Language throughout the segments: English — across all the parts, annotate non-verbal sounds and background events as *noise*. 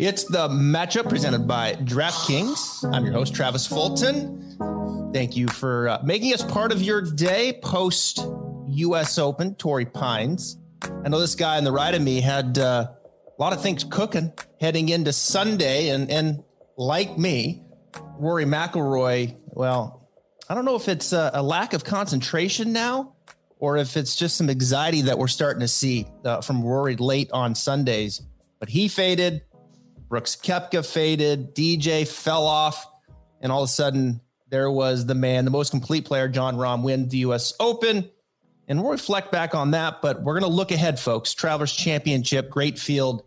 It's the matchup presented by DraftKings. I'm your host, Travis Fulton. Thank you for uh, making us part of your day post U.S. Open. Torrey Pines. I know this guy on the right of me had uh, a lot of things cooking heading into Sunday, and and like me, Rory McIlroy. Well, I don't know if it's a, a lack of concentration now or if it's just some anxiety that we're starting to see uh, from Rory late on Sundays. But he faded, Brooks Koepka faded, DJ fell off, and all of a sudden there was the man, the most complete player, Jon Rahm, win the U.S. Open. And we'll reflect back on that, but we're going to look ahead, folks. Travelers Championship, great field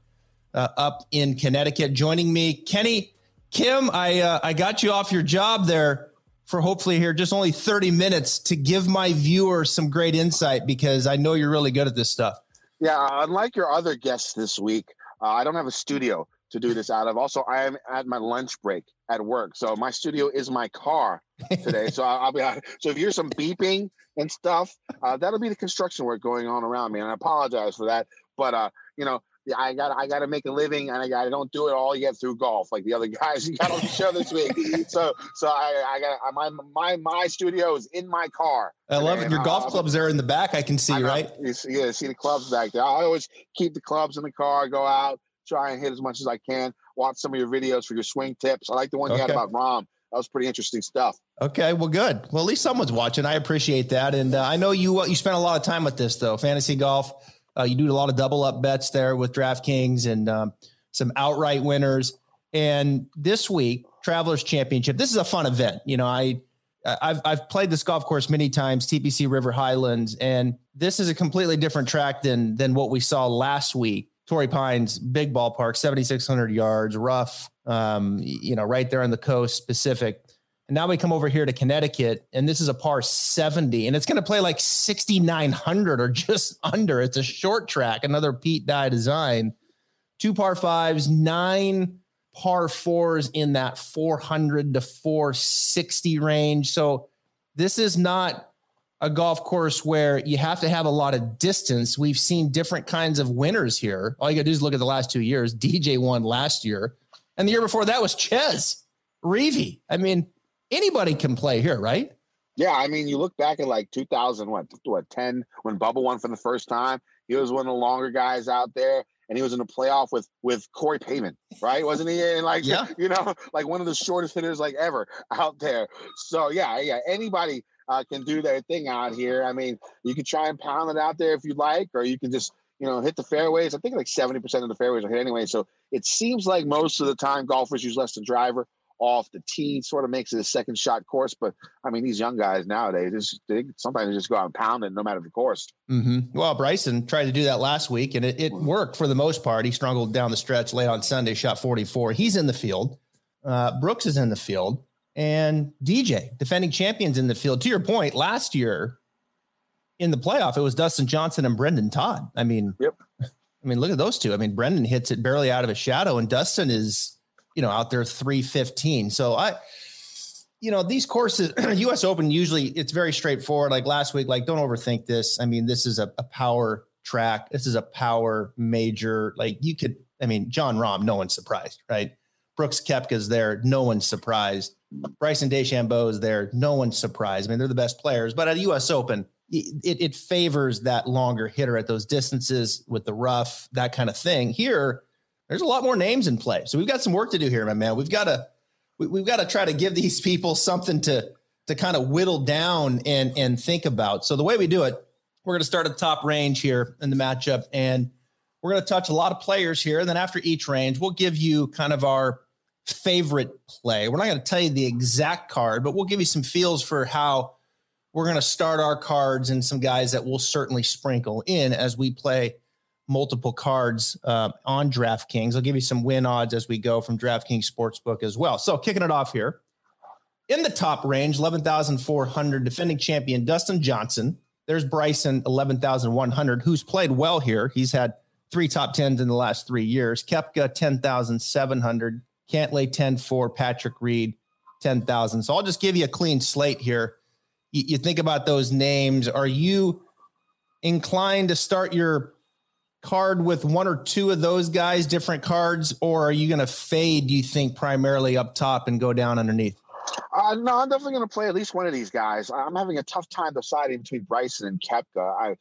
uh, up in Connecticut. Joining me, Kenny, Kim. I uh, I got you off your job there for hopefully here just only 30 minutes to give my viewers some great insight because I know you're really good at this stuff. Yeah, unlike your other guests this week, uh, I don't have a studio to do this out of. Also, I am at my lunch break at work, so my studio is my car today. so I'll, be so if you hear some beeping and stuff, uh, that'll be the construction work going on around me, and I apologize for that. But uh, you know, I got I got to make a living, and I, I don't do it all yet through golf like the other guys *laughs* you got on the show this week. So so I I got my my my studio is in my car. I love it. Your uh, golf clubs are in the back. I can see, I right? You see, yeah, see the clubs back there. I always keep the clubs in the car. Go out, try and hit as much as I can. Watch some of your videos for your swing tips. I like the one you okay. had about Rahm. That was pretty interesting stuff. Okay, well, good. Well, at least someone's watching. I appreciate that, and uh, I know you uh, you spent a lot of time with this though. Fantasy golf uh, you do a lot of double up bets there with DraftKings and um, some outright winners. And this week, Travelers Championship. This is a fun event. You know, I I've I've played this golf course many times, TPC River Highlands, and this is a completely different track than than what we saw last week. Torrey Pines, big ballpark, 7,600 yards, rough, um, you know, right there on the coast, Pacific. And now we come over here to Connecticut, and this is a par 70, and it's going to play like 6,900 or just *laughs* under. It's a short track, another Pete Dye design. Two par fives, nine par fours in that 400 to 460 range. So this is not a golf course where you have to have a lot of distance. We've seen different kinds of winners here. All you got to do is look at the last two years. DJ won last year, and the year before that was Chez Reavie. I mean, anybody can play here, right? Yeah, I mean, you look back at like 2000, what, what, 10, when Bubba won for the first time. He was one of the longer guys out there, and he was in a playoff with with Corey Pavin, right? Wasn't he? And like, yeah. *laughs* you know, like one of the shortest hitters like ever out there. So yeah, yeah, anybody uh, can do their thing out here. I mean, you can try and pound it out there if you like, or you can just you know hit the fairways. I think like 70% of the fairways are hit anyway. So it seems like most of the time golfers use less than driver off the tee, sort of makes it a second shot course. But I mean, these young guys nowadays, just, they, sometimes they just go out and pound it no matter the course. Mm-hmm. Well, Bryson tried to do that last week and it, it worked for the most part. He struggled down the stretch late on Sunday, shot 44. He's in the field. Uh, Brooks is in the field and DJ, defending champions in the field. To your point, last year in the playoff, it was Dustin Johnson and Brendon Todd. I mean, yep. I mean, look at those two. I mean, Brendon hits it barely out of a shadow, and Dustin is you know, out there 315. So I, you know, these courses, *clears throat* US Open, usually it's very straightforward. Like last week, like don't overthink this. I mean, this is a, a power track. This is a power major. Like you could, I mean, Jon Rahm, no one's surprised, right? Brooks Koepka's there, no one's surprised. Bryson DeChambeau is there, no one's surprised. I mean, they're the best players, but at the U.S. Open, it, it favors that longer hitter at those distances with the rough, that kind of thing. Here, there's a lot more names in play. So we've got some work to do here, my man. We've got to we, have got to try to give *laughs* these people something to to kind of whittle down and and think about. So the way we do it, we're going to start at the top range here in the matchup, and we're going to touch a lot of players here. And then after each range, we'll give you kind of our favorite play. We're not going to tell you the exact card, but we'll give you some feels for how we're going to start our cards and some guys that we'll certainly sprinkle in as we play multiple cards uh, on DraftKings. I'll give you some win odds as we go from DraftKings Sportsbook as well. So, kicking it off here in the top range, 11,400, defending champion Dustin Johnson. There's Bryson, 11,100, who's played well here. He's had three top tens in the last three years. Koepka, 10,700. Cantlay, 10 4. Patrick Reed, 10,000. So, I'll just give you a clean slate here. You, you think about those names. Are you inclined to start your card with one or two of those guys, different cards, or are you going to fade? Do you think primarily up top and go down underneath? Uh, no, I'm definitely going to play at least one of these guys. I'm having a tough time deciding between Bryson and Koepka. I,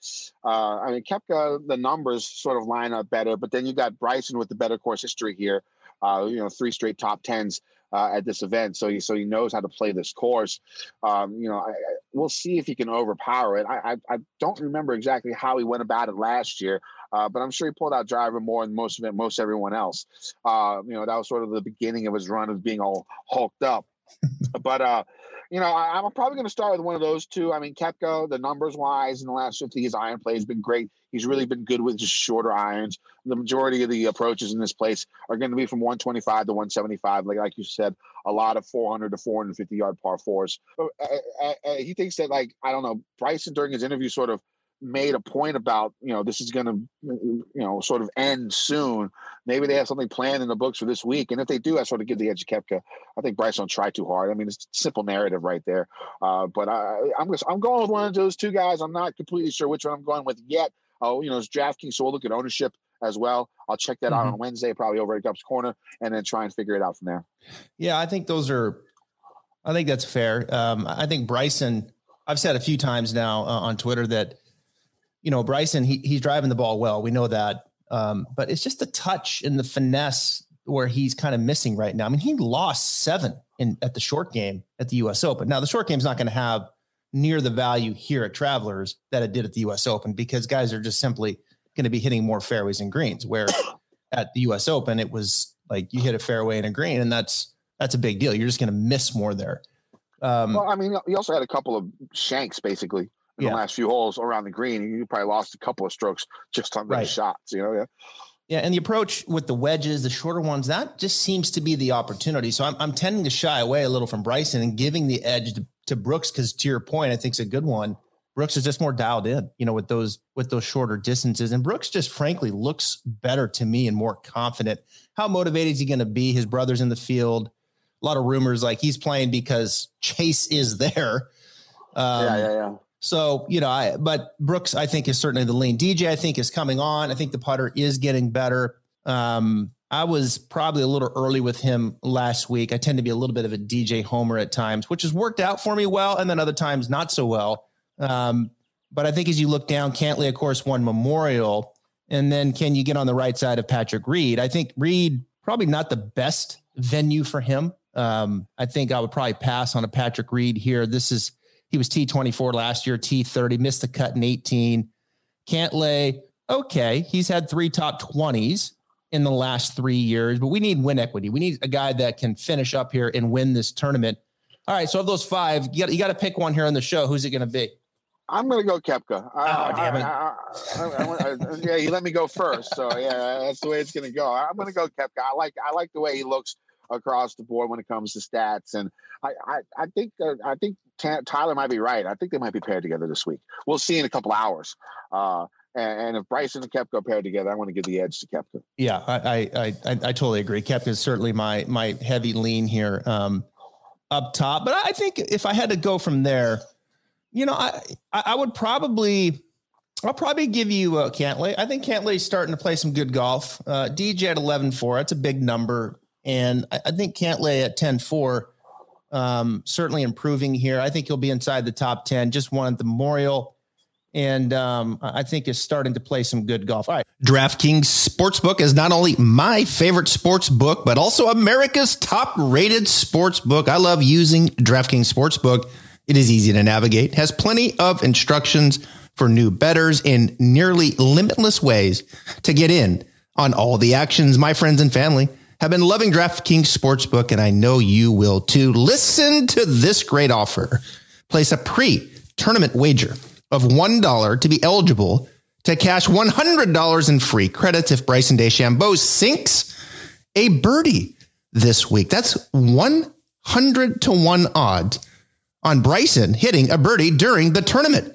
uh, I mean, Koepka, the numbers sort of line up better, but then you got Bryson with the better course history here. Uh, you know, three straight top tens uh, at this event, so he so he knows how to play this course. Um, you know, I, I, we'll see if he can overpower it. I, I, I don't remember exactly how he went about it last year, uh, but I'm sure he pulled out driver more than most of it, most everyone else. Uh, you know, that was sort of the beginning of his run of being all hulked up. *laughs* but uh, you know, I, am probably going to start with one of those two. I mean, Koepka, the numbers wise in the last 50, his iron play has been great. He's really been good with just shorter irons. The majority of the approaches in this place are going to be from 125 to 175. Like like you said, a lot of 400 to 450 yard par fours. Uh, uh, uh, he thinks that like I don't know. Bryson during his interview sort of made a point about you know this is going to you know sort of end soon. Maybe they have something planned in the books for this week, and if they do, I sort of give the edge to Koepka. I think Bryce don't try too hard. I mean, it's simple narrative right there. Uh, but I, I'm just, I'm going with one of those two guys. I'm not completely sure which one I'm going with yet. Oh, you know, it's DraftKings, so we'll look at ownership as well. I'll check that mm-hmm. out on Wednesday, probably over at Gup's Corner, and then try and figure it out from there. Yeah, I think those are. I think that's fair. Um, I think Bryson. I've said a few times now uh, on Twitter that you know, Bryson, he, he's driving the ball well. We know that. Um, but it's just the touch and the finesse where he's kind of missing right now. I mean, he lost seven in at the short game at the US Open. Now, the short game is not going to have near the value here at Travelers that it did at the US Open because guys are just simply going to be hitting more fairways and greens. Where *coughs* at the US Open, it was like you hit a fairway and a green, and that's that's a big deal. You're just going to miss more there. Um, well, I mean, he also had a couple of shanks basically in yeah. the last few holes around the green. You probably lost a couple of strokes just on those right. shots, you know? Yeah. Yeah, and the approach with the wedges, the shorter ones, that just seems to be the opportunity. So I'm, I'm tending to shy away a little from Bryson and giving the edge to, to Brooks because, to your point, I think it's a good one. Brooks is just more dialed in, you know, with those with those shorter distances, and Brooks just frankly looks better to me and more confident. How motivated is he going to be? His brother's in the field. A lot of rumors like he's playing because Chase is there. Um, yeah, yeah, yeah. So, you know, I, but Brooks, I think, is certainly the lean. DJ, I think, is coming on. I think the putter is getting better. Um, I was probably a little early with him last week. I tend to be a little bit of a DJ homer at times, which has worked out for me well, and then other times not so well. Um, but I think as you look down, Cantlay, of course, won Memorial. And then can you get on the right side of Patrick Reed? I think Reed probably not the best venue for him. Um, I think I would probably pass on a Patrick Reed here. This is he was T24 last year, T30, missed the cut in 18. Cantlay, okay. He's had three top 20s in the last three years, but we need win equity. We need a guy that can finish up here and win this tournament. All right. So of those five, you got, you got to pick one here on the show. Who's it going to be? I'm going to go Koepka. Oh, damn it. I, I, yeah, you let me go first. So yeah, that's the way it's going to go. I'm going to go Koepka. I like, I like the way he looks across the board when it comes to stats. And I, I, I think, uh, I think Tyler might be right. I think they might be paired together this week. We'll see in a couple hours. Uh, and, and, if Bryson and Koepka paired together, I want to give the edge to Koepka. Yeah, I I, I, I totally agree. Koepka is certainly my my heavy lean here um, up top. But I think if I had to go from there, you know, I I would probably I'll probably give you uh, Cantlay. I think Cantlay's starting to play some good golf. Uh, DJ at 11-4, that's a big number. And I, I think Cantlay at 10-4 um, certainly improving here. I think he'll be inside the top 10, just won at the Memorial. And um, I think is starting to play some good golf. All right. DraftKings Sportsbook is not only my favorite sports book, but also America's top rated sports book. I love using DraftKings Sportsbook. It is easy to navigate, has plenty of instructions for new bettors in nearly limitless ways to get in on all the actions, my friends and family have been loving DraftKings Sportsbook, and I know you will too. Listen to this great offer. Place a pre tournament wager of $1 to be eligible to cash $100 in free credits if Bryson DeChambeau sinks a birdie this week. That's 100 to 1 odds on Bryson hitting a birdie during the tournament.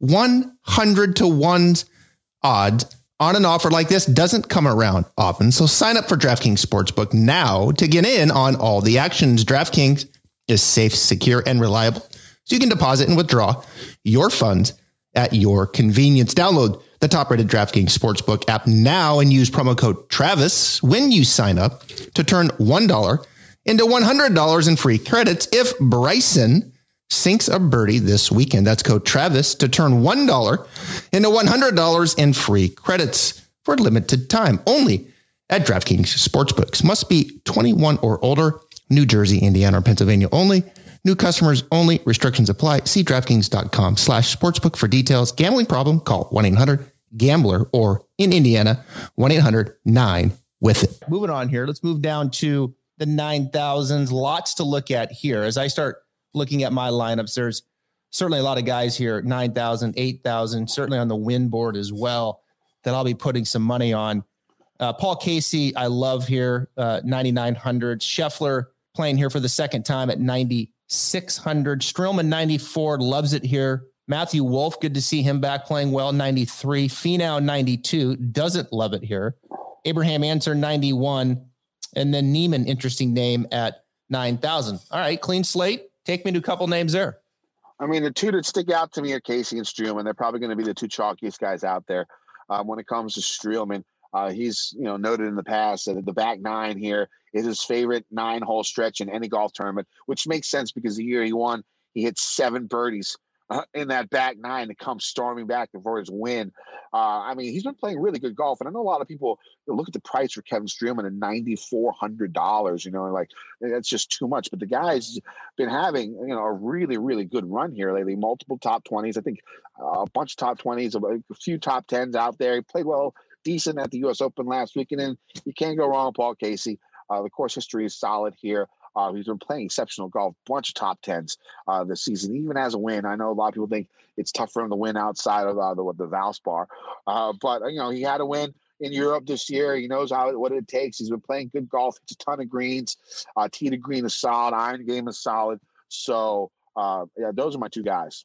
100 to 1 odds on an offer like this doesn't come around often. So sign up for DraftKings Sportsbook now to get in on all the actions. DraftKings is safe, secure, and reliable. So you can deposit and withdraw your funds at your convenience. Download the top rated DraftKings Sportsbook app now and use promo code Travis when you sign up to turn $1 into $100 in free credits if Bryson sinks a birdie this weekend. That's code Travis to turn $1 into $100 in free credits for limited time only at DraftKings Sportsbooks. Must be 21 or older, New Jersey, Indiana, or Pennsylvania only. New customers only. Restrictions apply. See DraftKings.com slash sportsbook for details. Gambling problem? Call 1-800-GAMBLER or in Indiana, 1-800-9 with it. Moving on here. Let's move down to the 9,000s. Lots to look at here. As I start looking at my lineups, there's certainly a lot of guys here, 9,000, 8,000, certainly on the win board as well, that I'll be putting some money on. Uh, Paul Casey, I love here, uh, 9,900. Scheffler playing here for the second time at 90. 600. Streelman 94 loves it here. Matthew Wolff, good to see him back playing well. 93. Finau 92 doesn't love it here. Abraham Ancer 91. And then Niemann, interesting name at 9,000. All right, clean slate. Take me to a couple names there. I mean, the two that stick out to me are Casey and Streelman. They're probably going to be the two chalkiest guys out there um, when it comes to Streelman. Uh, he's you know noted in the past that the back nine here is his favorite nine hole stretch in any golf tournament, which makes sense because the year he won, he hit seven birdies uh, in that back nine to come storming back for his win. Uh, I mean, he's been playing really good golf, and I know a lot of people look at the price for Kevin Streelman at ninety four hundred dollars. You know, like that's just too much. But the guy's been having you know a really really good run here lately. Multiple top twenties, I think, uh, a bunch of top twenties, a few top tens out there. He played well decent at the U.S. Open last week, and then you can't go wrong with Paul Casey. Uh, the course history is solid here. Uh, he's been playing exceptional golf, bunch of top tens uh, this season, even as a win. I know a lot of people think it's tough for him to win outside of uh, the the Valspar, uh, but you know he had a win in Europe this year. He knows how what it takes. He's been playing good golf. It's a ton of greens. Uh, tee to green is solid. Iron game is solid. So uh, yeah, those are my two guys.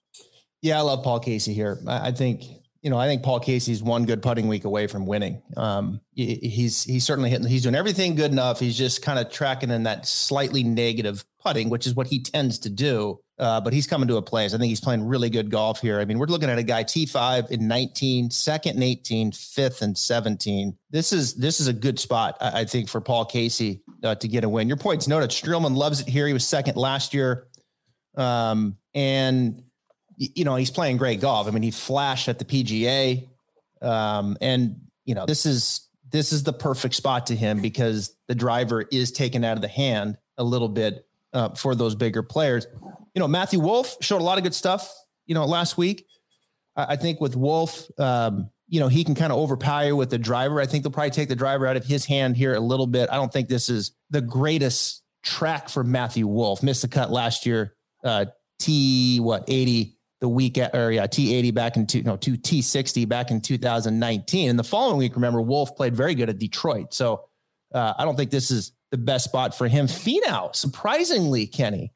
Yeah, I love Paul Casey here. I think you know, I think Paul Casey's one good putting week away from winning. Um, he's he's certainly hitting. He's doing everything good enough. He's just kind of tracking in that slightly negative putting, which is what he tends to do. Uh, but he's coming to a place. I think he's playing really good golf here. I mean, we're looking at a guy T5 in 19, second and 18, fifth and 17. This is this is a good spot, I, I think, for Paul Casey uh, to get a win. Your point's noted. Streelman loves it here. He was second last year, um, and you know, he's playing great golf. I mean, he flashed at the PGA. Um, and you know, this is this is the perfect spot to him because the driver is taken out of the hand a little bit uh, for those bigger players. You know, Matthew Wolff showed a lot of good stuff. You know, last week, I, I think with Wolff, um, you know, he can kind of overpower you with the driver. I think they'll probably take the driver out of his hand here a little bit. I don't think this is the greatest track for Matthew Wolff. Missed the cut last year. Uh, T what 80 the week at, or yeah, T80 back in two, no, two T60 back in 2019. And the following week, remember, Wolff played very good at Detroit. So uh, I don't think this is the best spot for him. Finau, surprisingly, Kenny,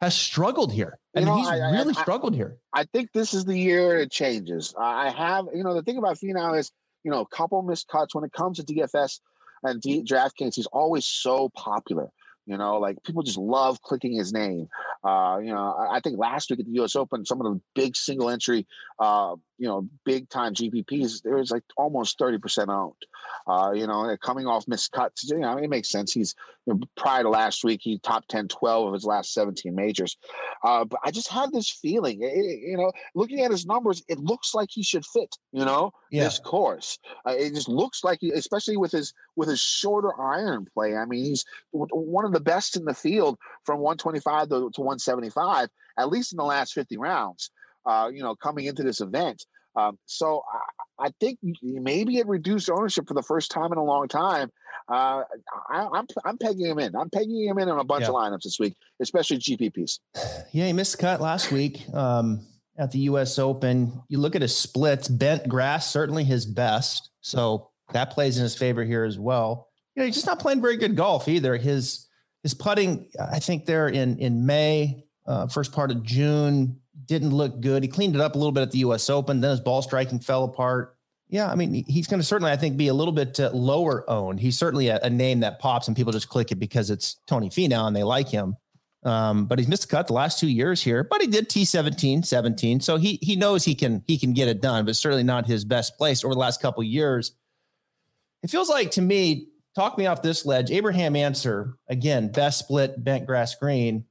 has struggled here. and he's I, really I, struggled here. I think this is the year it changes. I have, you know, the thing about Finau is, you know, a couple missed cuts when it comes to DFS and D- DraftKings. He's always so popular. You know, like people just love clicking his name. Uh, you know, I, I, think last week at the U.S. Open, some of the big single entry, uh, you know, big time GPPs, there was like almost thirty percent owned. Uh, you know, coming off missed cuts, you know, it makes sense. He's you know, prior to last week, he top 10, 12 of his last seventeen majors. Uh, but I just have this feeling, it, you know, looking at his numbers, it looks like he should fit. You know, yeah. this course. Uh, it just looks like, he, especially with his with his shorter iron play. I mean, he's one of the best in the field from 125 to, to 175, at least in the last 50 rounds. Uh, you know, coming into this event. Um, so I, I, think maybe it reduced ownership for the first time in a long time. Uh, I, am I'm, I'm pegging him in. I'm pegging him in on a bunch yeah. of lineups this week, especially GPPs. *sighs* Yeah, he missed the cut last week um, at the U.S. Open. You look at his splits. Bent grass certainly his best, so that plays in his favor here as well. You know, he's just not playing very good golf either. His his putting, I think, there in in May, uh, first part of June, didn't look good. He cleaned it up a little bit at the U.S. Open. Then his ball striking fell apart. Yeah, I mean, he's going to certainly, I think, be a little bit uh, lower owned. He's certainly a, a, name that pops and people just click it because it's Tony Finau and they like him. Um, but he's missed a cut the last two years here, but he did T17, 17. So he he knows he can he can get it done, but certainly not his best place over the last couple years. It feels like to me, talk me off this ledge. Abraham Ancer, again, best split, bent grass green,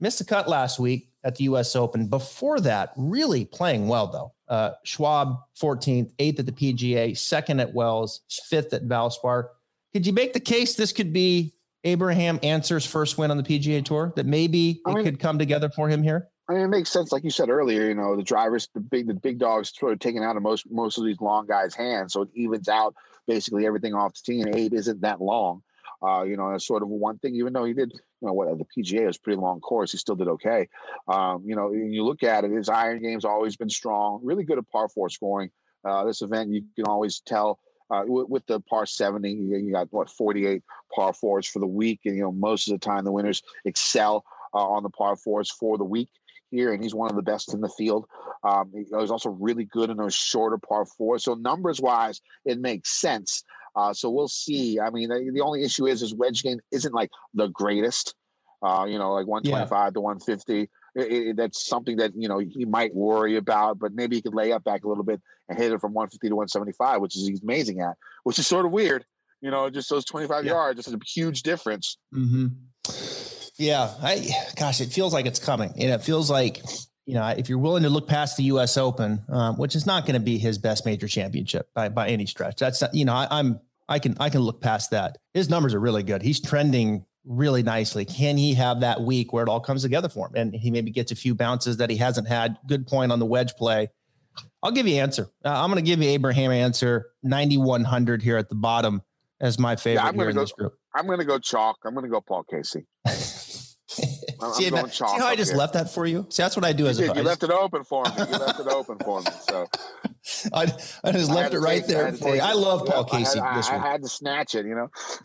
missed a cut last week at the US Open. Before that, really playing well though. Uh, Schwab 14th, eighth at the PGA, second at Wells, fifth at Valspar. Could you make the case this could be Abraham Ancer's first win on the PGA Tour? That maybe I it could come together for him here. I mean, it makes sense, like you said earlier. You know, the drivers, the big, the big dogs, sort of taking out of most most of these long guys' hands, so it evens out basically everything off the tee. And eight isn't that long. Uh, you know, it's sort of one thing. Even though he did, you know, what the PGA was pretty long course, he still did okay. Um, you know, you look at it, his iron game's always been strong. Really good at par four scoring. Uh, this event, you can always tell uh, with, with, the par 70, you got what 48 par fours for the week, and you know most of the time the winners excel uh, on the par fours for the week here, and he's one of the best in the field. Um, he, he's also really good in those shorter par fours. So numbers wise, it makes sense. Uh, so we'll see. I mean, the, the, only issue is his wedge game isn't like the greatest. Uh, you know, like 125 yeah. to 150. It, it, that's something that you know he might worry about, but maybe he could lay up back a little bit and hit it from 150 to 175, which is he's amazing at, which is sort of weird. You know, just those 25 yeah. yards, just a huge difference. Mm-hmm. Yeah, I gosh, it feels like it's coming, and it feels like you know if you're willing to look past the U.S. Open, um, which is not going to be his best major championship by by any stretch. That's not, you know I, I'm I can I can look past that. His numbers are really good. He's trending really nicely. Can he have that week where it all comes together for him and he maybe gets a few bounces that he hasn't had? Good point on the wedge play. I'll give you Ancer. Uh, I'm going to give you Abraham Ancer 9100 here at the bottom as my favorite yeah, I'm here in go, this group. I'm going to go chalk. I'm going to go Paul Casey. *laughs* I'm, see, I'm see, how I just here. left that for you? See, that's what I do you as did. a You left it open for me. You left it open for me. So *laughs* I, I just I left it right there for you. I love Paul Casey. I had, I, had, to snatch it, you know. *laughs*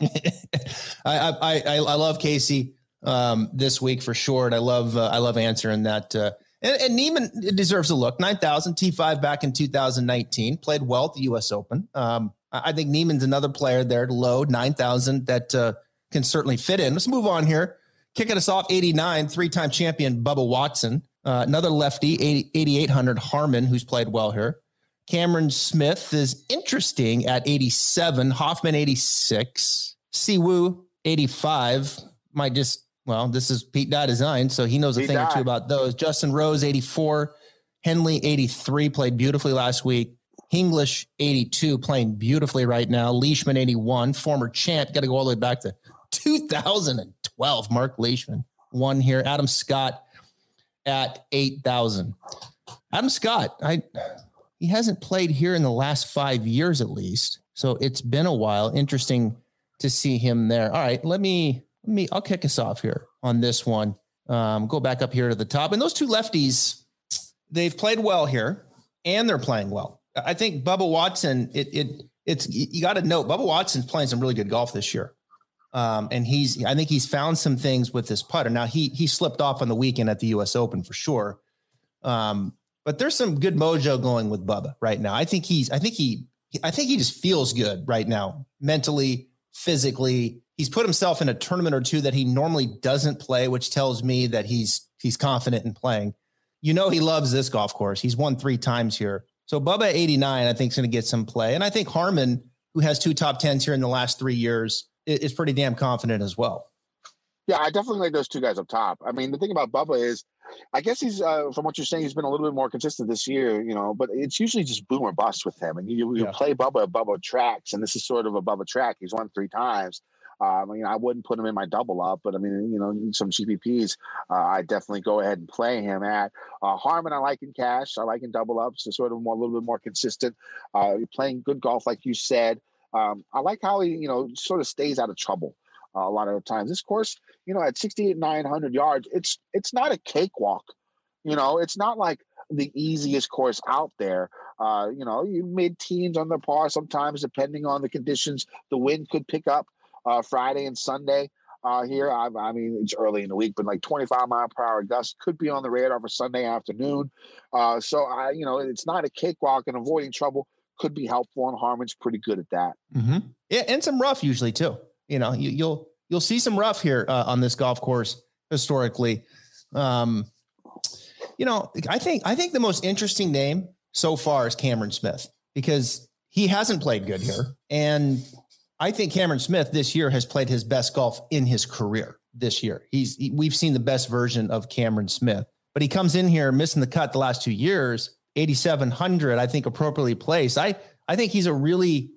I, I I love Casey um, this week for sure, and I love uh, I love answering that. Uh, and, and Niemann deserves a look. Nine thousand T five back in 2019, played well at the U.S. Open. Um, I think Niemann's another player there, low nine thousand that uh, can certainly fit in. Let's move on here. Kicking us off, 89, three time champion Bubba Watson. Uh, another lefty, 8,800 Harman, who's played well here. Cameron Smith is interesting at 87, Hoffman 86, Si Woo 85. Might just, well, this is Pete Dye design, so he knows a Pete thing Dye. or two about those. Justin Rose 84, Henley 83, played beautifully last week. English 82, playing beautifully right now. Leishman 81, former champ. Got to go all the way back to 2000. 12. Mark Leishman, won here. Adam Scott at 8,000. Adam Scott, I he hasn't played here in the last five years at least. So it's been a while. Interesting to see him there. All right, let me let me I'll kick us off here on this one. Um, go back up here to the top. And those two lefties, they've played well here and they're playing well. I think Bubba Watson, it it it's you got to note Bubba Watson's playing some really good golf this year. Um, and he's, I think he's found some things with this putter. Now he he slipped off on the weekend at the U.S. Open for sure, um, but there's some good mojo going with Bubba right now. I think he's, I think he, I think he just feels good right now, mentally, physically. He's put himself in a tournament or two that he normally doesn't play, which tells me that he's he's confident in playing. You know, he loves this golf course. He's won three times here. So Bubba 89, I think, is going to get some play. And I think Harman, who has two top tens here in the last three years, is pretty damn confident as well. Yeah, I definitely like those two guys up top. I mean, the thing about Bubba is, I guess he's uh, from what you're saying, he's been a little bit more consistent this year, you know. But it's usually just boom or bust with him, and you, you yeah. play Bubba, Bubba tracks, and this is sort of a Bubba track. He's won three times. Um, you know, I wouldn't put him in my double up, but I mean, you know, some GPPs, uh, I definitely go ahead and play him at. Uh, Harman, I like in cash. I like in double ups. So sort of more, a little bit more consistent. Uh, playing good golf, like you said. Um, I like how he, you know, sort of stays out of trouble uh, a lot of times. This course, you know, at 68, 900 yards, it's it's not a cakewalk. You know, it's not like the easiest course out there. Uh, you know, you mid teens on the par sometimes, depending on the conditions. The wind could pick up uh, Friday and Sunday uh, here. I, I, mean, it's early in the week, but like 25 mile per hour gusts could be on the radar for Sunday afternoon. Uh, so I, you know, it's not a cakewalk and avoiding trouble could be helpful, and Harman's pretty good at that. Mm-hmm. Yeah, and some rough usually too. You know, you, will you'll, you'll see some rough here uh, on this golf course historically. Um, you know, I think I think the most interesting name so far is Cameron Smith because he hasn't played good here, and I think Cameron Smith this year has played his best golf in his career this year. He's he, we've seen the best version of Cameron Smith, but he comes in here missing the cut the last two years. 8700 I think appropriately placed. I I think he's a really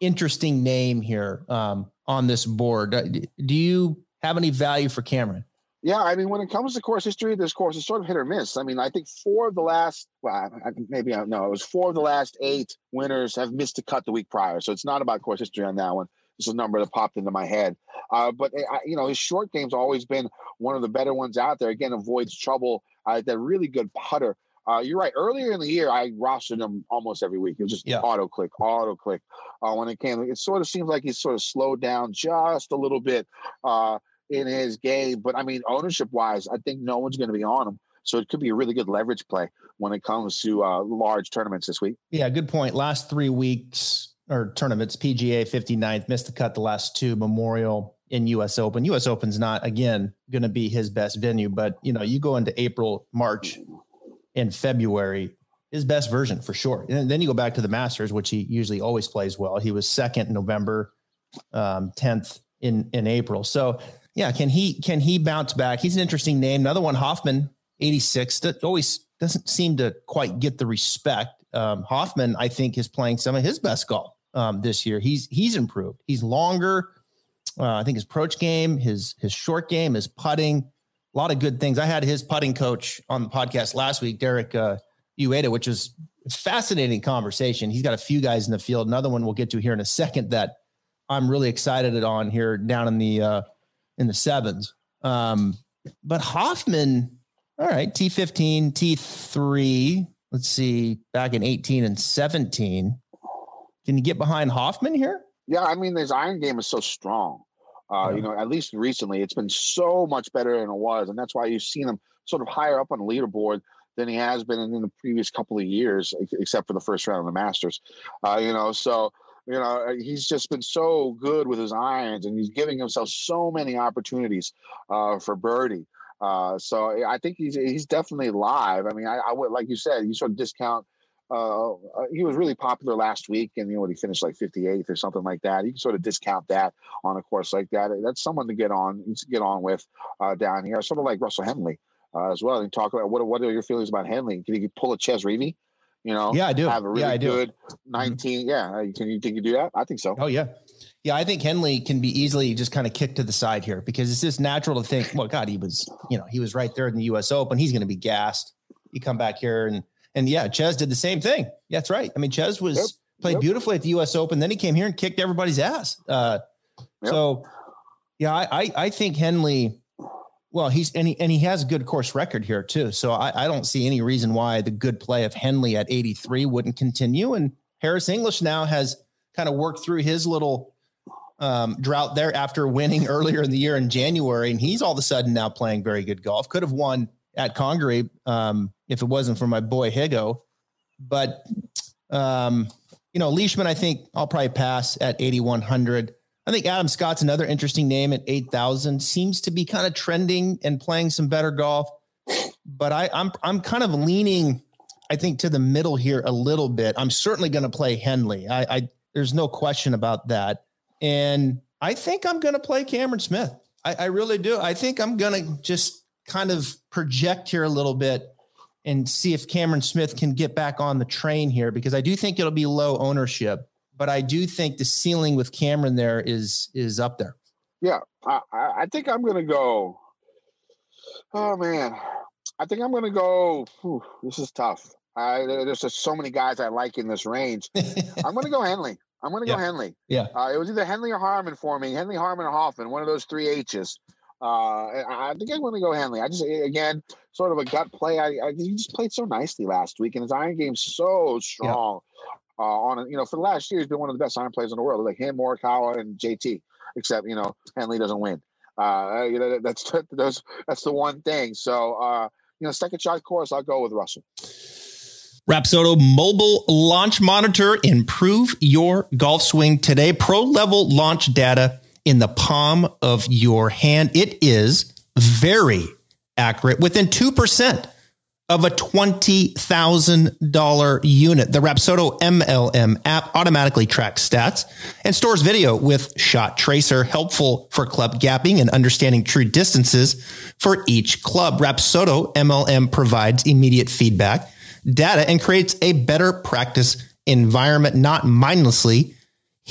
interesting name here um, on this board. Uh, do you have any value for Cameron? Yeah, I mean, when it comes to course history, this course is sort of hit or miss. I mean, I think four of the last, well, maybe I don't know, it was four of the last eight winners have missed a cut the week prior. So it's not about course history on that one. It's a number that popped into my head. Uh, but, eh, you know, his short game's always been one of the better ones out there. Again, avoids trouble. Uh, that really good putter. Uh, you're right. Earlier in the year, I rostered him almost every week. It was just yeah. auto click, auto click. Uh, when it came, it sort of seems like he's sort of slowed down just a little bit uh, in his game. But I mean, ownership wise, I think no one's going to be on him. So it could be a really good leverage play when it comes to uh, large tournaments this week. Yeah, good point. Last three weeks or tournaments, PGA 59th, missed the cut the last two, Memorial in US Open. US Open's not, again, going to be his best venue, but, you know, you go into April, March, in February, his best version for sure. And then you go back to the Masters, which he usually always plays well. He was second November, um, 10th in, in April. So yeah, can he can he bounce back? He's an interesting name. Another one, Hoffman, 86, that always doesn't seem to quite get the respect. Um, Hoffman, I think, is playing some of his best golf um, this year. He's he's improved. He's longer. Uh, I think his approach game, his his short game, his putting, a lot of good things. I had his putting coach on the podcast last week, Derek uh, Uyeda, which was fascinating conversation. He's got a few guys in the field. Another one we'll get to here in a second that I'm really excited on here down in the uh, in the sevens. Um, but Hoffman, all right, T15, T3. Let's see, back in 18 and 17. Can you get behind Hoffman here? Yeah, I mean, his iron game is so strong. Uh, yeah. You know, at least recently, it's been so much better than it was, and that's why you've seen him sort of higher up on the leaderboard than he has been in, the previous couple of years, except for the first round of the Masters. Uh, you know, so you know, uh, he's just been so good with his irons, and he's giving himself so many opportunities uh, for birdie. Uh, so I think he's he's definitely live. I mean, I, I would like you said, you sort of discount. Uh, uh, he was really popular last week, and you know, what he finished like 58th or something like that. You can sort of discount that on a course like that. That's someone to get on, to get on with uh, down here. Sort of like Russell Henley as well. And talk about what what are your feelings about Henley? Can he pull a Chez Reavie? You know, yeah, I do. Have a really yeah, good mm-hmm. 19. Mm-hmm. Yeah, uh, can you think you do that? I think so. Oh yeah, yeah. I think Henley can be easily just kind of kicked to the side here because it's just natural to think, well, God, he was, you know, he was right there in the U.S. Open. He's going to be gassed. You come back here and and yeah, Chez did the same thing. That's right. I mean, Chez was yep. played yep. beautifully at the U.S. Open. Then he came here and kicked everybody's ass. Uh, yep. So yeah, I, I I think Henley well, he's and he and he has a good course record here too. So I, I don't see any reason why the good play of Henley at 83 wouldn't continue. And Harris English now has kind of worked through his little um, drought there after winning *laughs* earlier in the year in January, and he's all of a sudden now playing very good golf. Could have won at Congaree um, if it wasn't for my boy Higgo. but um, you know Leishman, I think I'll probably pass at 8100. I think Adam Scott's another interesting name at 8,000. Seems to be kind of trending and playing some better golf. But I, I'm I'm kind of leaning, I think, to the middle here a little bit. I'm certainly going to play Henley. I, I there's no question about that. And I think I'm going to play Cameron Smith. I, I really do. I think I'm going to just kind of project here a little bit and see if Cameron Smith can get back on the train here because I do think it'll be low ownership but I do think the ceiling with Cameron there is is up there. Yeah, I, I think I'm going to go. Oh man, I think I'm going to go. Whew, this is tough. I, there's just so many guys I like in this range. *laughs* I'm going to go Henley. I'm going to go. Henley. Yeah. Uh, it was either Henley or Harman for me. Henley, Harman, or Hoffman. One of those three H's. Uh, I think I'm going to go Henley. I just again sort of a gut play. I, I, he just played so nicely last week, and his iron game's so strong uh, on you know for the last year he's been one of the best iron players in the world, like him, Morikawa, and JT. Except you know Henley doesn't win. Uh, you know that's that's that's the one thing. So uh, you know second shot course, I'll go with Russell. Rapsodo mobile launch monitor. Improve your golf swing today. Pro level launch data in the palm of your hand. It is very accurate within 2% of a $20,000 unit. The Rapsodo MLM app automatically tracks stats and stores video with shot tracer, helpful for club gapping and understanding true distances for each club. Rapsodo MLM provides immediate feedback, data, and creates a better practice environment, not mindlessly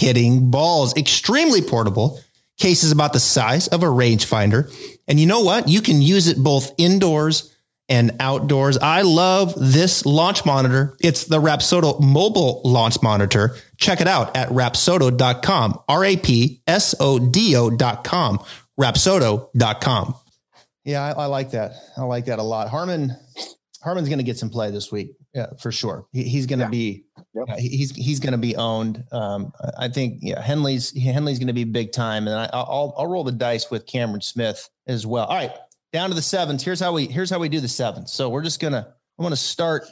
hitting balls. Extremely portable. Case is about the size of a rangefinder. And you know what? You can use it both indoors and outdoors. I love this launch monitor. It's the Rapsodo mobile launch monitor. Check it out at rapsodo.com, R A P S O D O.com, rapsodo.com. Yeah, I, I, like that. I like that a lot. Harman, Harman's going to get some play this week. Yeah, for sure. He, he's going to yeah. be, yep. uh, he's, he's going to be owned. Um, I think, yeah, Henley's, Henley's going to be big time. And I, I'll, I'll roll the dice with Cameron Smith as well. All right down to the sevens. Here's how we here's how we do the sevens. So we're just gonna I'm gonna start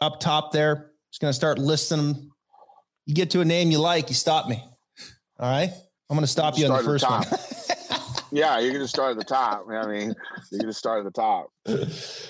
up top there. Just gonna start listing them. You get to a name you like, you stop me. All right. I'm gonna stop you, you on the first one. *laughs* yeah, you're gonna start at the top. I mean, you're gonna start at the top. *laughs*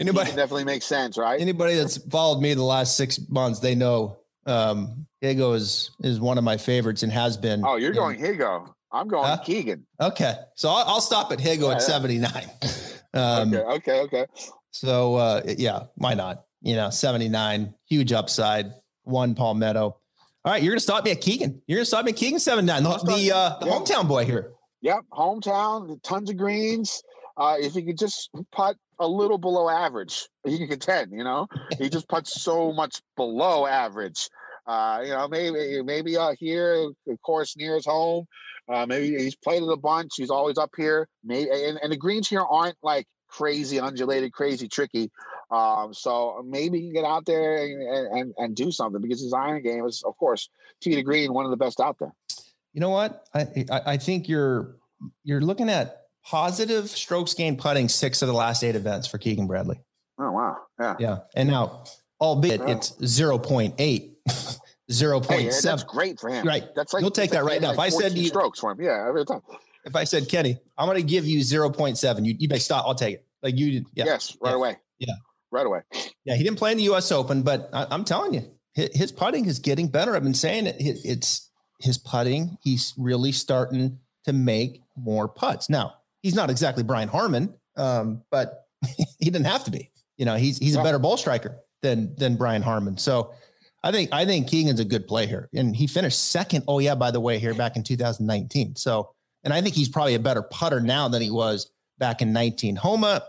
anybody definitely makes sense, right? Anybody that's followed me the last six months, they know um Higgo is is one of my favorites and has been. Oh, you're going Higgo. I'm going huh? Keegan. Okay, so I'll, I'll stop at Higgo yeah, at 79. *laughs* Um, okay, okay, okay. So uh, yeah, why not? You know, 79, huge upside. Won Palmetto. All right, you're gonna stop me at Keegan. You're gonna stop me at Keegan 79, the, the, uh, the hometown boy here. Yep, hometown, tons of greens. Uh, if he could just putt a little below average, he can contend. You know, he just puts so much below average. Uh, you know, maybe maybe uh, here, of course, near his home. Uh, maybe he's played it a bunch. He's always up here. Maybe, and, and the greens here aren't like crazy undulated, crazy tricky. Um, so maybe he can get out there and, and, and do something because his iron game is, of course, tee to green, one of the best out there. You know what? I I think you're you're looking at positive strokes gained putting six of the last eight events for Keegan Bradley. Oh wow! Yeah, yeah. And now, albeit yeah. it's zero point eight. *laughs* Zero point hey, seven. That's great for him. Right. That's like you'll take that right now. Like if I said you strokes for him, yeah, every time. If I said Kenny, I'm going to give you zero point seven, you you may stop. I'll take it. Like you, yeah. Yes, right yeah. away. Yeah, right away. Yeah, he didn't play in the U.S. Open, but I, am telling you, his, putting is getting better. I've been saying it. It's his putting. He's really starting to make more putts. Now he's not exactly Brian Harman, um, but *laughs* he didn't have to be. You know, he's he's a better ball striker than than Brian Harman. So I think I think Keegan's a good play here, and he finished second. Oh yeah, by the way, here back in 2019. So, and I think he's probably a better putter now than he was back in 19. Homa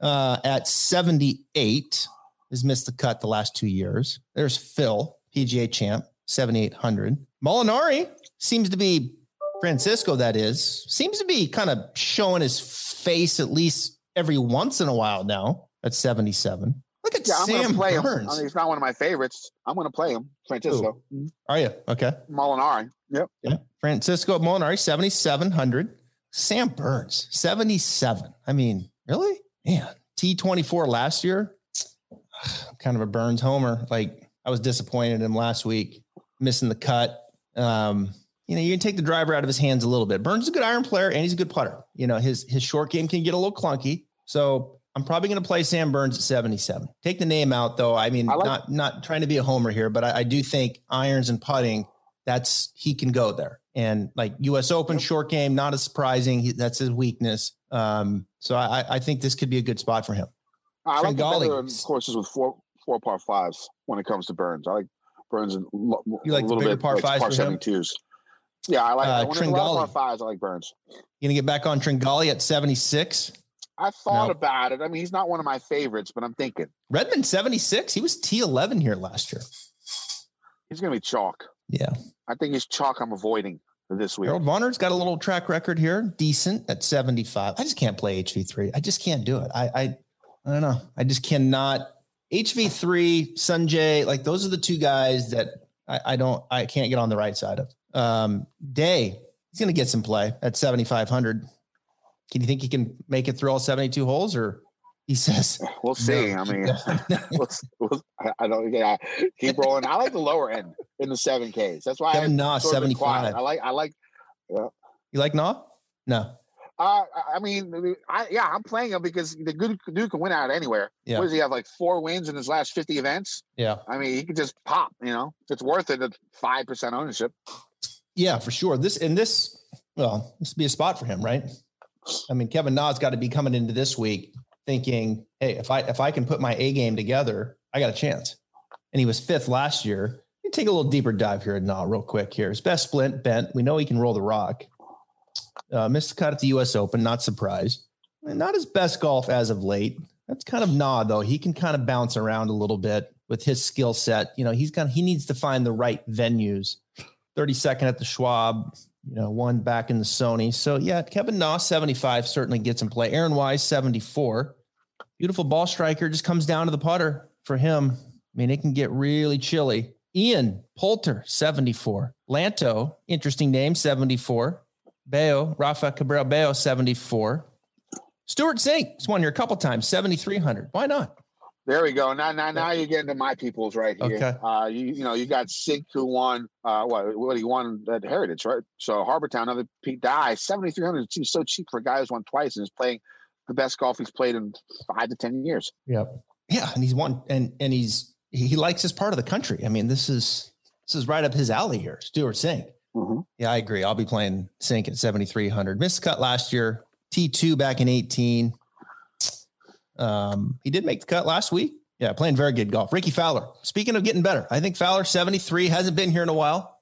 uh, at 78 has missed the cut the last two years. There's Phil, PGA champ, 7800. Molinari seems to be Francesco. That is seems to be kind of showing his face at least every once in a while now at 77. Look at yeah, Sam play Burns. I mean, he's not one of my favorites. I'm going to play him, Francesco. Ooh. Are you okay? Molinari. Yep. Yeah. Francesco Molinari, 7,700. Sam Burns, 77. I mean, really? Man, T24 last year. kind of a Burns homer. Like I was disappointed in him last week, missing the cut. Um, you know, you can take the driver out of his hands a little bit. Burns is a good iron player and he's a good putter. You know, his his short game can get a little clunky. So I'm probably going to play Sam Burns at 77. Take the name out though. I mean, I like, not not trying to be a homer here, but I, I, do think irons and putting. That's he can go there. And like U.S. Open short game, not as surprising. He, that's his weakness. Um, so I, I think this could be a good spot for him. I like the better courses with four four par fives when it comes to Burns. I like Burns and you like a little bit par fives par seventy twos. Yeah, I like uh, when Tringali. fives. I like Burns. You gonna get back on Tringali at seventy six? I thought no. about it. I mean, he's not one of my favorites, but I'm thinking Redman 76. He was T11 here last year. He's going to be chalk. Yeah. I think he's chalk I'm avoiding this week. Harold Varner's got a little track record here, decent at 75. I just can't play HV3. I just can't do it. I I, I don't know. I just cannot. HV3, Sungjae, like those are the two guys that I, I don't, I can't get on the right side of. Um, Day, he's going to get some play at 7,500. Can you think he can make it through all 72 holes or he says *laughs* we'll see. No, I mean, *laughs* let's, let's, *laughs* I don't yeah, keep rolling. I like the lower end in the seven Ks. That's why Kevin I Na 75. I like I like yeah. You like Na? No. Uh, I mean, I, yeah, I'm playing him because the good dude can win out anywhere. Yeah. What does he have? Like four wins in his last 50 events. Yeah. I mean, he could just pop. You know, if it's worth it at five percent ownership. Yeah, for sure. This and this, well, this would be a spot for him, right? I mean, Kevin Na's got to be coming into this week thinking, "Hey, if I if I can put my A game together, I got a chance." And he was fifth last year. You take a little deeper dive here at real quick. Here, his best splint bent. We know he can roll the rock. Uh, missed the cut at the U.S. Open. Not surprised. Not his best golf as of late. That's kind of Na though. He can kind of bounce around a little bit with his skill set. You know, he's got he needs to find the right venues. 32nd at the Schwab, you know, won back in the Sony. So yeah, Kevin Na 75 certainly gets in play. Aaron Wise 74. Beautiful ball striker just comes down to the putter for him. I mean, it can get really chilly. Ian Poulter 74. Lanto, interesting name 74. Bello, Rafa Cabrera Bello 74. Stewart Cink has won here a couple times 7300. Why not? There we go. Now, now, now you're getting to my peoples right here. Okay. Uh, you, you know, you got Cink who won. Uh, what? What he won at Heritage, right? So Harbour Town, another Pete Dye, seventy three hundred seems so cheap for a guy who's won twice and is playing the best golf he's played in five to ten years. Yep. Yeah, and he's won, and and he's he likes his part of the country. I mean, this is this is right up his alley here. Stewart Cink. Mm-hmm. Yeah, I agree. I'll be playing Cink at seventy three hundred. Missed cut last year. T two back in eighteen. Um, he did make the cut last week. Yeah, playing very good golf. Rickie Fowler. Speaking of getting better, I think Fowler 73 hasn't been here in a while.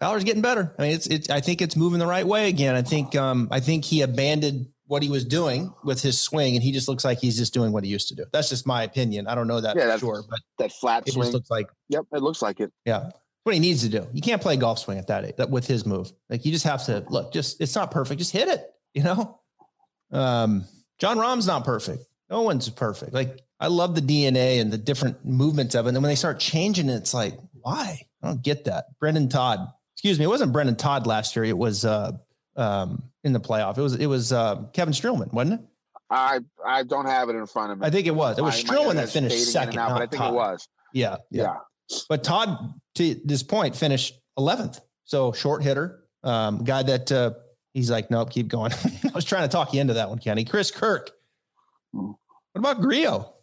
Fowler's getting better. I mean, it's it's I think it's moving the right way again. I think um I think he abandoned what he was doing with his swing, and he just looks like he's just doing what he used to do. That's just my opinion. I don't know that yeah, for sure, but that flat it swing looks like. Yep, it looks like it. Yeah, what he needs to do. You can't play golf swing at that, that with his move. Like you just have to look. Just it's not perfect. Just hit it. You know. Um, Jon Rahm's not perfect. No one's perfect. Like I love the DNA and the different movements of it. And then when they start changing it, it's like, why? I don't get that. Brendon Todd. Excuse me. It wasn't Brendon Todd last year. It was uh um in the playoff. It was it was uh Kevin Streelman, wasn't it? I I don't have it in front of me. I think it was. It was my, Streelman that finished second. Out, but I think Todd. it was. Yeah, yeah. Yeah. But Todd, to this point, finished 11th. So short hitter, um, guy that uh, he's like, nope, keep going. *laughs* I was trying to talk you into that one, Kenny. Chris Kirk. What about Grillo?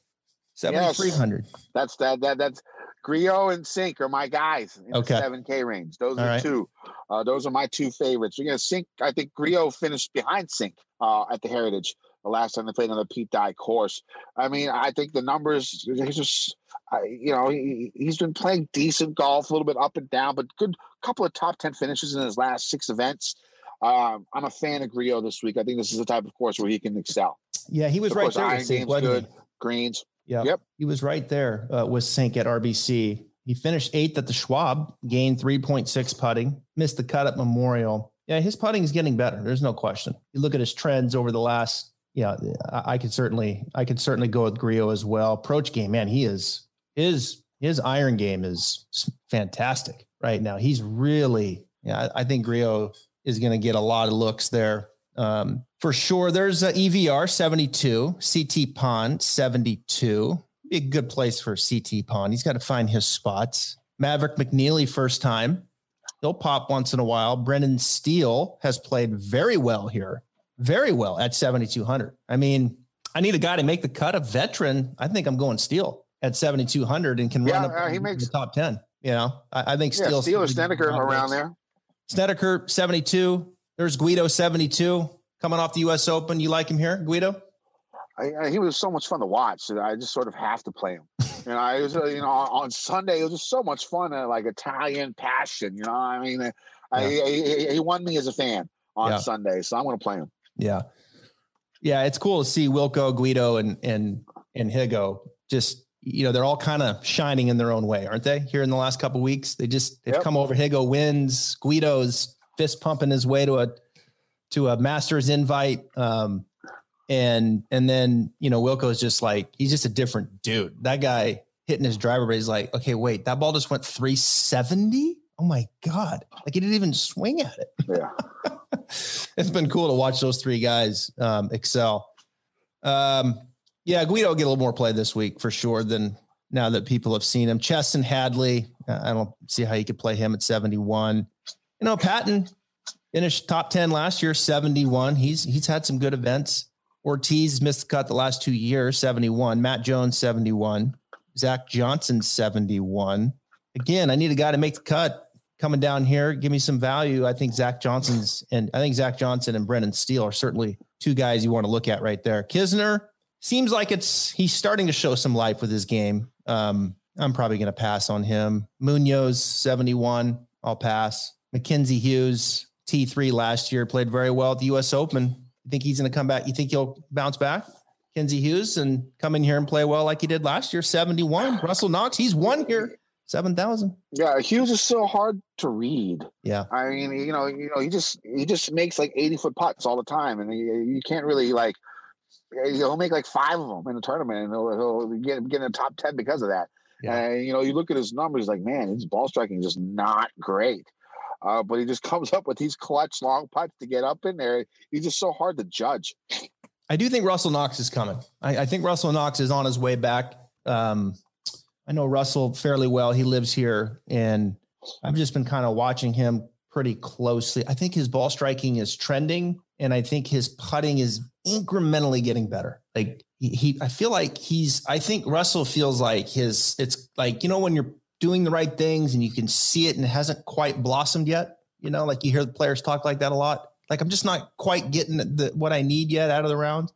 7,300. Yes, that's that, that, that's Grillo and Cink are my guys in okay. the 7K range. Those All are right. two. Uh, those are my two favorites. You're going to Cink. I think Grillo finished behind Cink uh, at the Heritage the last time they played on the Pete Dye course. I mean, I think the numbers, he's just, uh, you know, he, he's been playing decent golf, a little bit up and down, but good couple of top 10 finishes in his last six events. Um, I'm a fan of Grillo this week. I think this is the type of course where he can excel. Yeah, he was of right course, there. Iron game's good. He? Greens. Yep. Yep. He was right there uh, with Cink at RBC. He finished eighth at the Schwab, gained 3.6 putting, missed the cut at Memorial. Yeah, his putting is getting better. There's no question. You look at his trends over the last, yeah, I, I could certainly, I could certainly go with Grillo as well. Approach game, man, he is his his iron game is fantastic right now. He's really, yeah, I, I think Grillo is going to get a lot of looks there. Um, for sure, there's a EVR 72, CT Pan 72. Be a good place for CT Pan. He's got to find his spots. Maverick McNealy, first time. He'll pop once in a while. Brendan Steele has played very well here, very well at 7,200. I mean, I need a guy to make the cut, a veteran. I think I'm going Steele at 7,200 and can yeah, run up uh, he makes, the top 10. You know, I, I think Steele. Yeah, Steele or Snedeker around there. Snedeker, 72. There's Guido, 72 coming off the U.S. Open. You like him here, Guido? I, I, he was so much fun to watch that I just sort of have to play him. you know, I was, uh, you know, on Sunday it was just so much fun, uh, like Italian passion. You know, I mean, yeah. I, he won me as a fan on yeah. Sunday, so I'm going to play him. Yeah, yeah, it's cool to see Wilco, Guido, and and and Higgo Just you know, they're all kind of shining in their own way, aren't they? Here in the last couple weeks, they just they've yep. come over. Higgo wins. Guido's fist pumping his way to a to a master's invite. Um, and and then you know Wilco's just like he's just a different dude. That guy hitting his driver, but he's like, okay, wait, that ball just went 370. Oh my god! Like he didn't even swing at it. Yeah, *laughs* it's been cool to watch those three guys um, excel. Um, yeah, Guido get a little more play this week for sure than now that people have seen him. Chesson Hadley, uh, I don't see how you could play him at 71. You know, Patton, Finished top 10 last year, 71. He's he's had some good events. Ortiz missed the cut the last two years, 71. Matt Jones, 71. Zach Johnson, 71. Again, I need a guy to make the cut coming down here. Give me some value. I think Zach Johnson's and I think Zach Johnson and Brendan Steele are certainly two guys you want to look at right there. Kisner seems like it's he's starting to show some life with his game. Um, I'm probably going to pass on him. Munoz, 71. I'll pass. Mackenzie Hughes, T3 last year, played very well at the US Open. You think he's going to come back? You think he'll bounce back? Kenzie Hughes and come in here and play well like he did last year, 71. Russell Knox, he's won here, 7,000. Yeah, Hughes is so hard to read. Yeah. I mean, you know, you know, he just he just makes like 80 foot putts all the time and he, you can't really like he'll make like five of them in the tournament and he'll, he'll get get in the top 10 because of that. Yeah. And you know, you look at his numbers, like, man, his ball striking is just not great. Uh, but he just *laughs* comes up with these clutch long putts to get up in there. He's just so hard to judge. I do think Russell Knox is coming. I, I think Russell Knox is on his way back. Um, I know Russell fairly well. He lives here, and I've just been kind of watching him pretty closely. I think his ball striking is trending, and I think his putting is incrementally getting better. Like he, he I feel like he's. I think Russell feels like his. It's like you know when you're doing the right things and you can see it and it hasn't quite blossomed yet. You know, like you hear the players talk like that a lot. Like I'm just not quite getting the, what I need yet out of the round.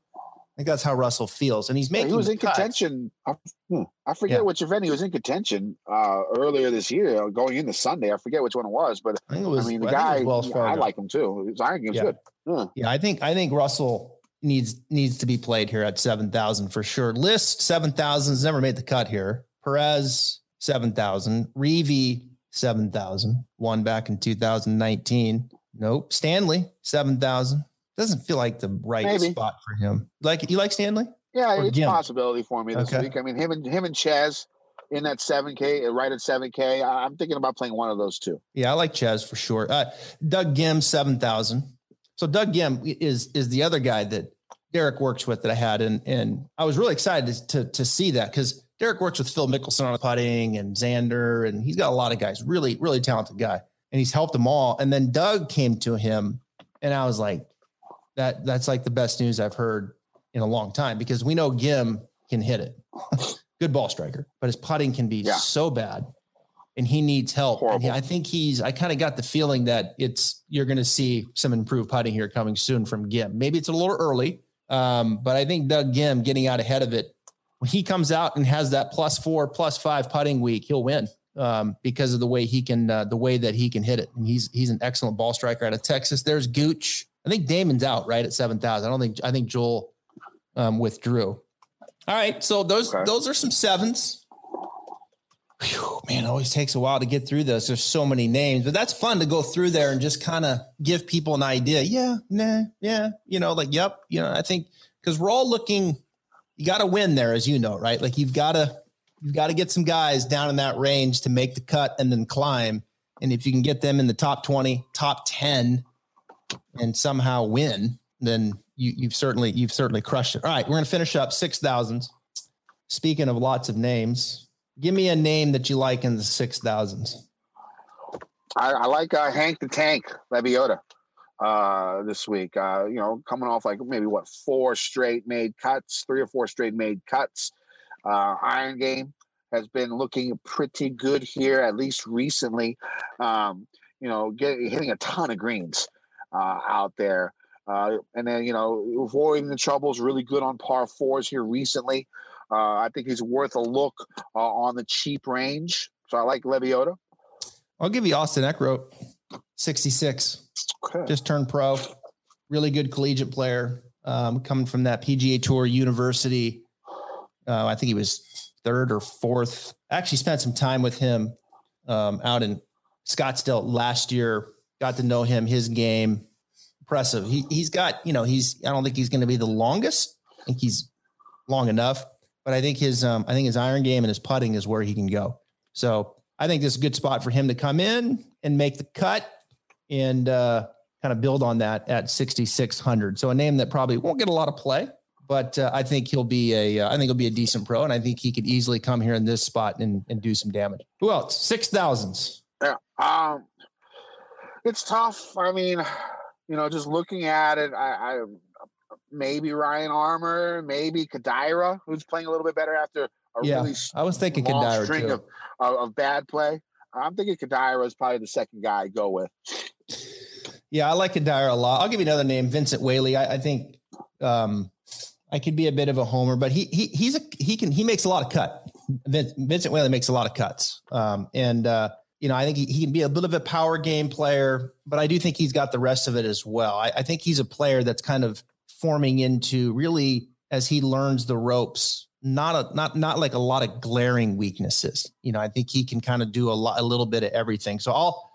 I think that's how Russell feels, and he's making. Yeah, he was in cuts. contention. I, hmm, I forget yeah. which event he was in contention uh, earlier this year, uh, going into Sunday. I forget which one it was, but I, think it was, I mean the I guy. I like him too. His iron game's yeah. good. Huh. Yeah, I think I think Russell needs needs to be played here at seven thousand for sure. List seven thousand has never made the cut here. Perez 7,000. Reavie, 7,000. Won back in 2019. Nope. Stanley, 7,000. Doesn't feel like the right Maybe. spot for him. Like you like Stanley? Yeah, or it's Jim? a possibility for me this okay. week. I mean, him and him and Chez in that 7K, uh, right at 7K. I'm thinking about playing one of those two. Yeah, I like Chez for sure. Uh, Doug Ghim, 7,000. So Doug Ghim is is the other guy that Derek works with that I had, and and I was really excited to to, to see that because Derek works with Phil Mickelson on the putting and Xander, and he's got a lot of guys, really, really talented guy. And he's helped them all. And then Doug came to him, and I was like, that that's like the best news I've heard in a long time because we know Ghim can hit it. *laughs* Good ball striker, but his putting can be yeah. so bad and he needs help. And he, I think he's, I kind of got the feeling that it's, you're going to see some improved putting here coming soon from Ghim. Maybe it's a little early, um, but I think Doug Ghim getting out ahead of it when he comes out and has that plus four, plus five putting week, he'll win um, because of the way he can, uh, the way that he can hit it. And he's he's an excellent ball striker out of Texas. There's Gooch. I think Dahmen's out right at seven thousand. I don't think I think Joel um, withdrew. All right, so those okay. those are some sevens. Whew, man, it always takes a while to get through this. There's so many names, but that's fun to go through there and just kind of give people an idea. Yeah, nah, yeah, you know, like, yep, you know, I think because we're all looking you got to win there, as you know, right? Like you've got to you've got to get some guys down in that range to make the cut and then climb. And if you can get them in the top 20, top 10 and somehow win, then you, you've certainly you've certainly crushed it. All right, we're gonna finish up six thousands. Speaking of lots of names, give me a name that you like in the six thousands. I, I like uh, Hank the Tank Lebioda uh, this week. Uh, you know, coming off like maybe what four straight made cuts, three or four straight made cuts. Uh, Iron Game has been looking pretty good here, at least recently. Um, you know, get, hitting a ton of greens uh, out there. Uh, and then, you know, avoiding the troubles, really good on par fours here recently. Uh, I think he's worth a look uh, on the cheap range. So I like Lebioda. I'll give you Austin Eckroat, 66. Okay. Just turned pro. Really good collegiate player. Um, coming from that PGA Tour University. Uh, I think he was third or fourth. Actually, spent some time with him um, out in Scottsdale last year. Got to know him, his game, impressive. He he's got you know he's I don't think he's going to be the longest. I think he's long enough, but I think his um, I think his iron game and his putting is where he can go. So I think this is a good spot for him to come in and make the cut and uh, kind of build on that at 6,600. So a name that probably won't get a lot of play, but uh, I think he'll be a, uh, I think he'll be a decent pro, and I think he could easily come here in this spot and, and do some damage. Who else? Six thousands. Yeah. Um, It's tough. I mean, *sighs* you know, just looking at it, I, I maybe Ryan Armour, maybe Kodaira, who's playing a little bit better after a yeah, really I was thinking Kodaira string too. Of, of, of bad play. I'm thinking Kodaira is probably the second guy I go with. Yeah, I like Kodaira a lot. I'll give you another name, Vincent Whaley. I, I think um, I could be a bit of a homer, but he he he's a he can he makes a lot of cut. Vincent Whaley makes a lot of cuts, um, and uh, you know I think he, he, can be a bit of a power game player, but I do think he's got the rest of it as well. I, I think he's a player that's kind of forming into really as he learns the ropes not a not not like a lot of glaring weaknesses. You know, I think he can kind of do a lot a little bit of everything. So I'll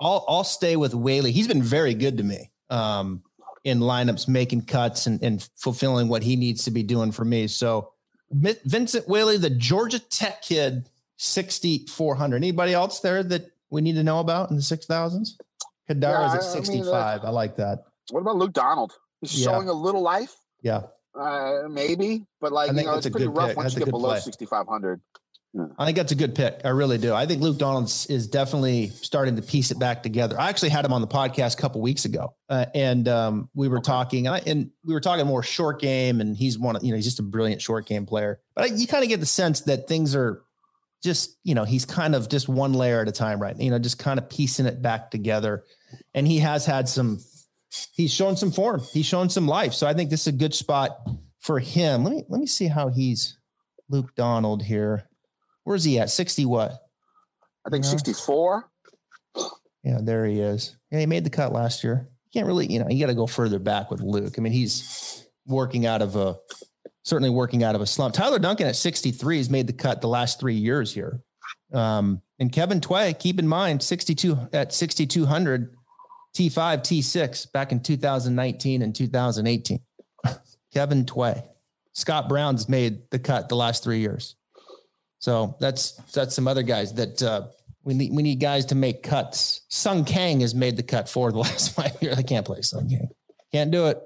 I'll I'll stay with Whaley. He's been very good to me um, in lineups, making cuts and, and fulfilling what he needs to be doing for me. So Vincent Whaley, the Georgia Tech kid, sixty four hundred. Anybody else there that we need to know about in the six thousands? Kadar yeah, is at sixty five. I, mean, uh, I like that. What about Luke Donald? He's yeah. showing a little life. Yeah. Uh, maybe, but like you know, it's pretty rough pick. once that's you get below sixty five hundred. I think that's a good pick. I really do. I think Luke Donald is definitely starting to piece it back together. I actually had him on the podcast a couple weeks ago, uh, and um, we were okay. talking, and, I, and, we were talking more short game. And he's one, of, you know, he's just a brilliant short game player. But I, you kind of get the sense that things are just, you know, he's kind of just one layer at a time, right? You know, just kind of piecing it back together. And he has had some he's shown some form. He's shown some life. So I think this is a good spot for him. Let me let me see how he's Luke Donald here. Where's he at? 60 what? I think 64. Yeah, there he is. Yeah, he made the cut last year. You can't really, you know, you got to go further back with Luke. I mean, he's working out of a certainly working out of a slump. Tyler Duncan at 63 has made the cut the last three years here. Um, and Kevin Tway, keep in mind, 62 at 6,200 T5, T6 back in 2019 and 2018. *laughs* Kevin Tway. Scott Brown's made the cut the last three years. So that's that's some other guys that uh, we need we need guys to make cuts. Sung Kang has made the cut for the *laughs* last five years. I can't play Sung Kang. Can't do it.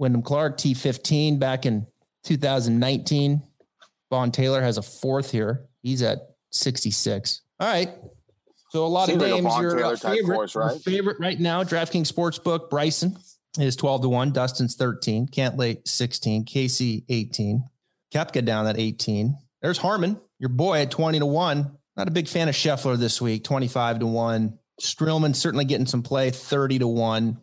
Wyndham Clark, T15 back in 2019. Vaughn Taylor has a fourth here. He's at 66. All right. So a lot Seems of names. Like your favorite, force, right? favorite right now, DraftKings Sportsbook. Bryson is twelve to one. Dustin's thirteen. Cantlay sixteen. Casey eighteen. Koepka down at eighteen. There's Harman, your boy at twenty to one. Not a big fan of Scheffler this week. Twenty five to one. Streelman certainly getting some play. Thirty to one.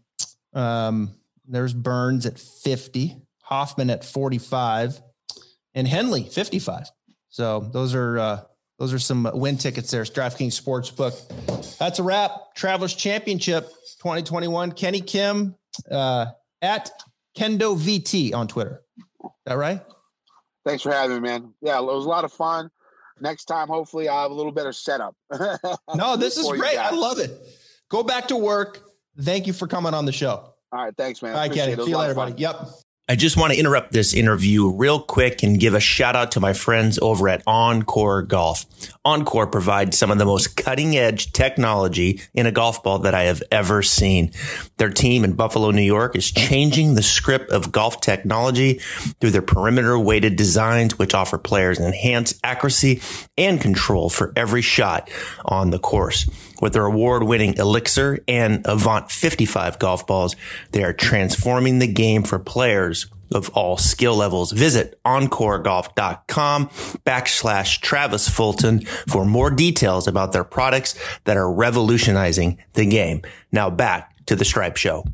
Um, there's Burns at fifty. Hoffman at forty five, and Henley fifty five. So those are. Uh, those are some win tickets there. DraftKings Sportsbook. That's a wrap. Travelers Championship 2021. Kenny Kim uh, at Kendo VT on Twitter. Is that right? Thanks for having me, man. Yeah, it was a lot of fun. Next time, hopefully, I'll have a little better setup. no, this *laughs* is great. I love it. Go back to work. Thank you for coming on the show. All right. Thanks, man. All right, Kenny. See you later, buddy. Yep. I just want to interrupt this interview real quick and give a shout out to my friends over at Encore Golf. Encore provides some of the most cutting edge technology in a golf ball that I have ever seen. Their team in Buffalo, New York is changing the script of golf technology through their perimeter weighted designs, which offer players enhanced accuracy and control for every shot on the course. With their award winning Elixir and Avant 55 golf balls, they are transforming the game for players of all skill levels. Visit encoregolf.com backslash Travis Fulton for more details about their products that are revolutionizing the game. Now back to the Stripe Show.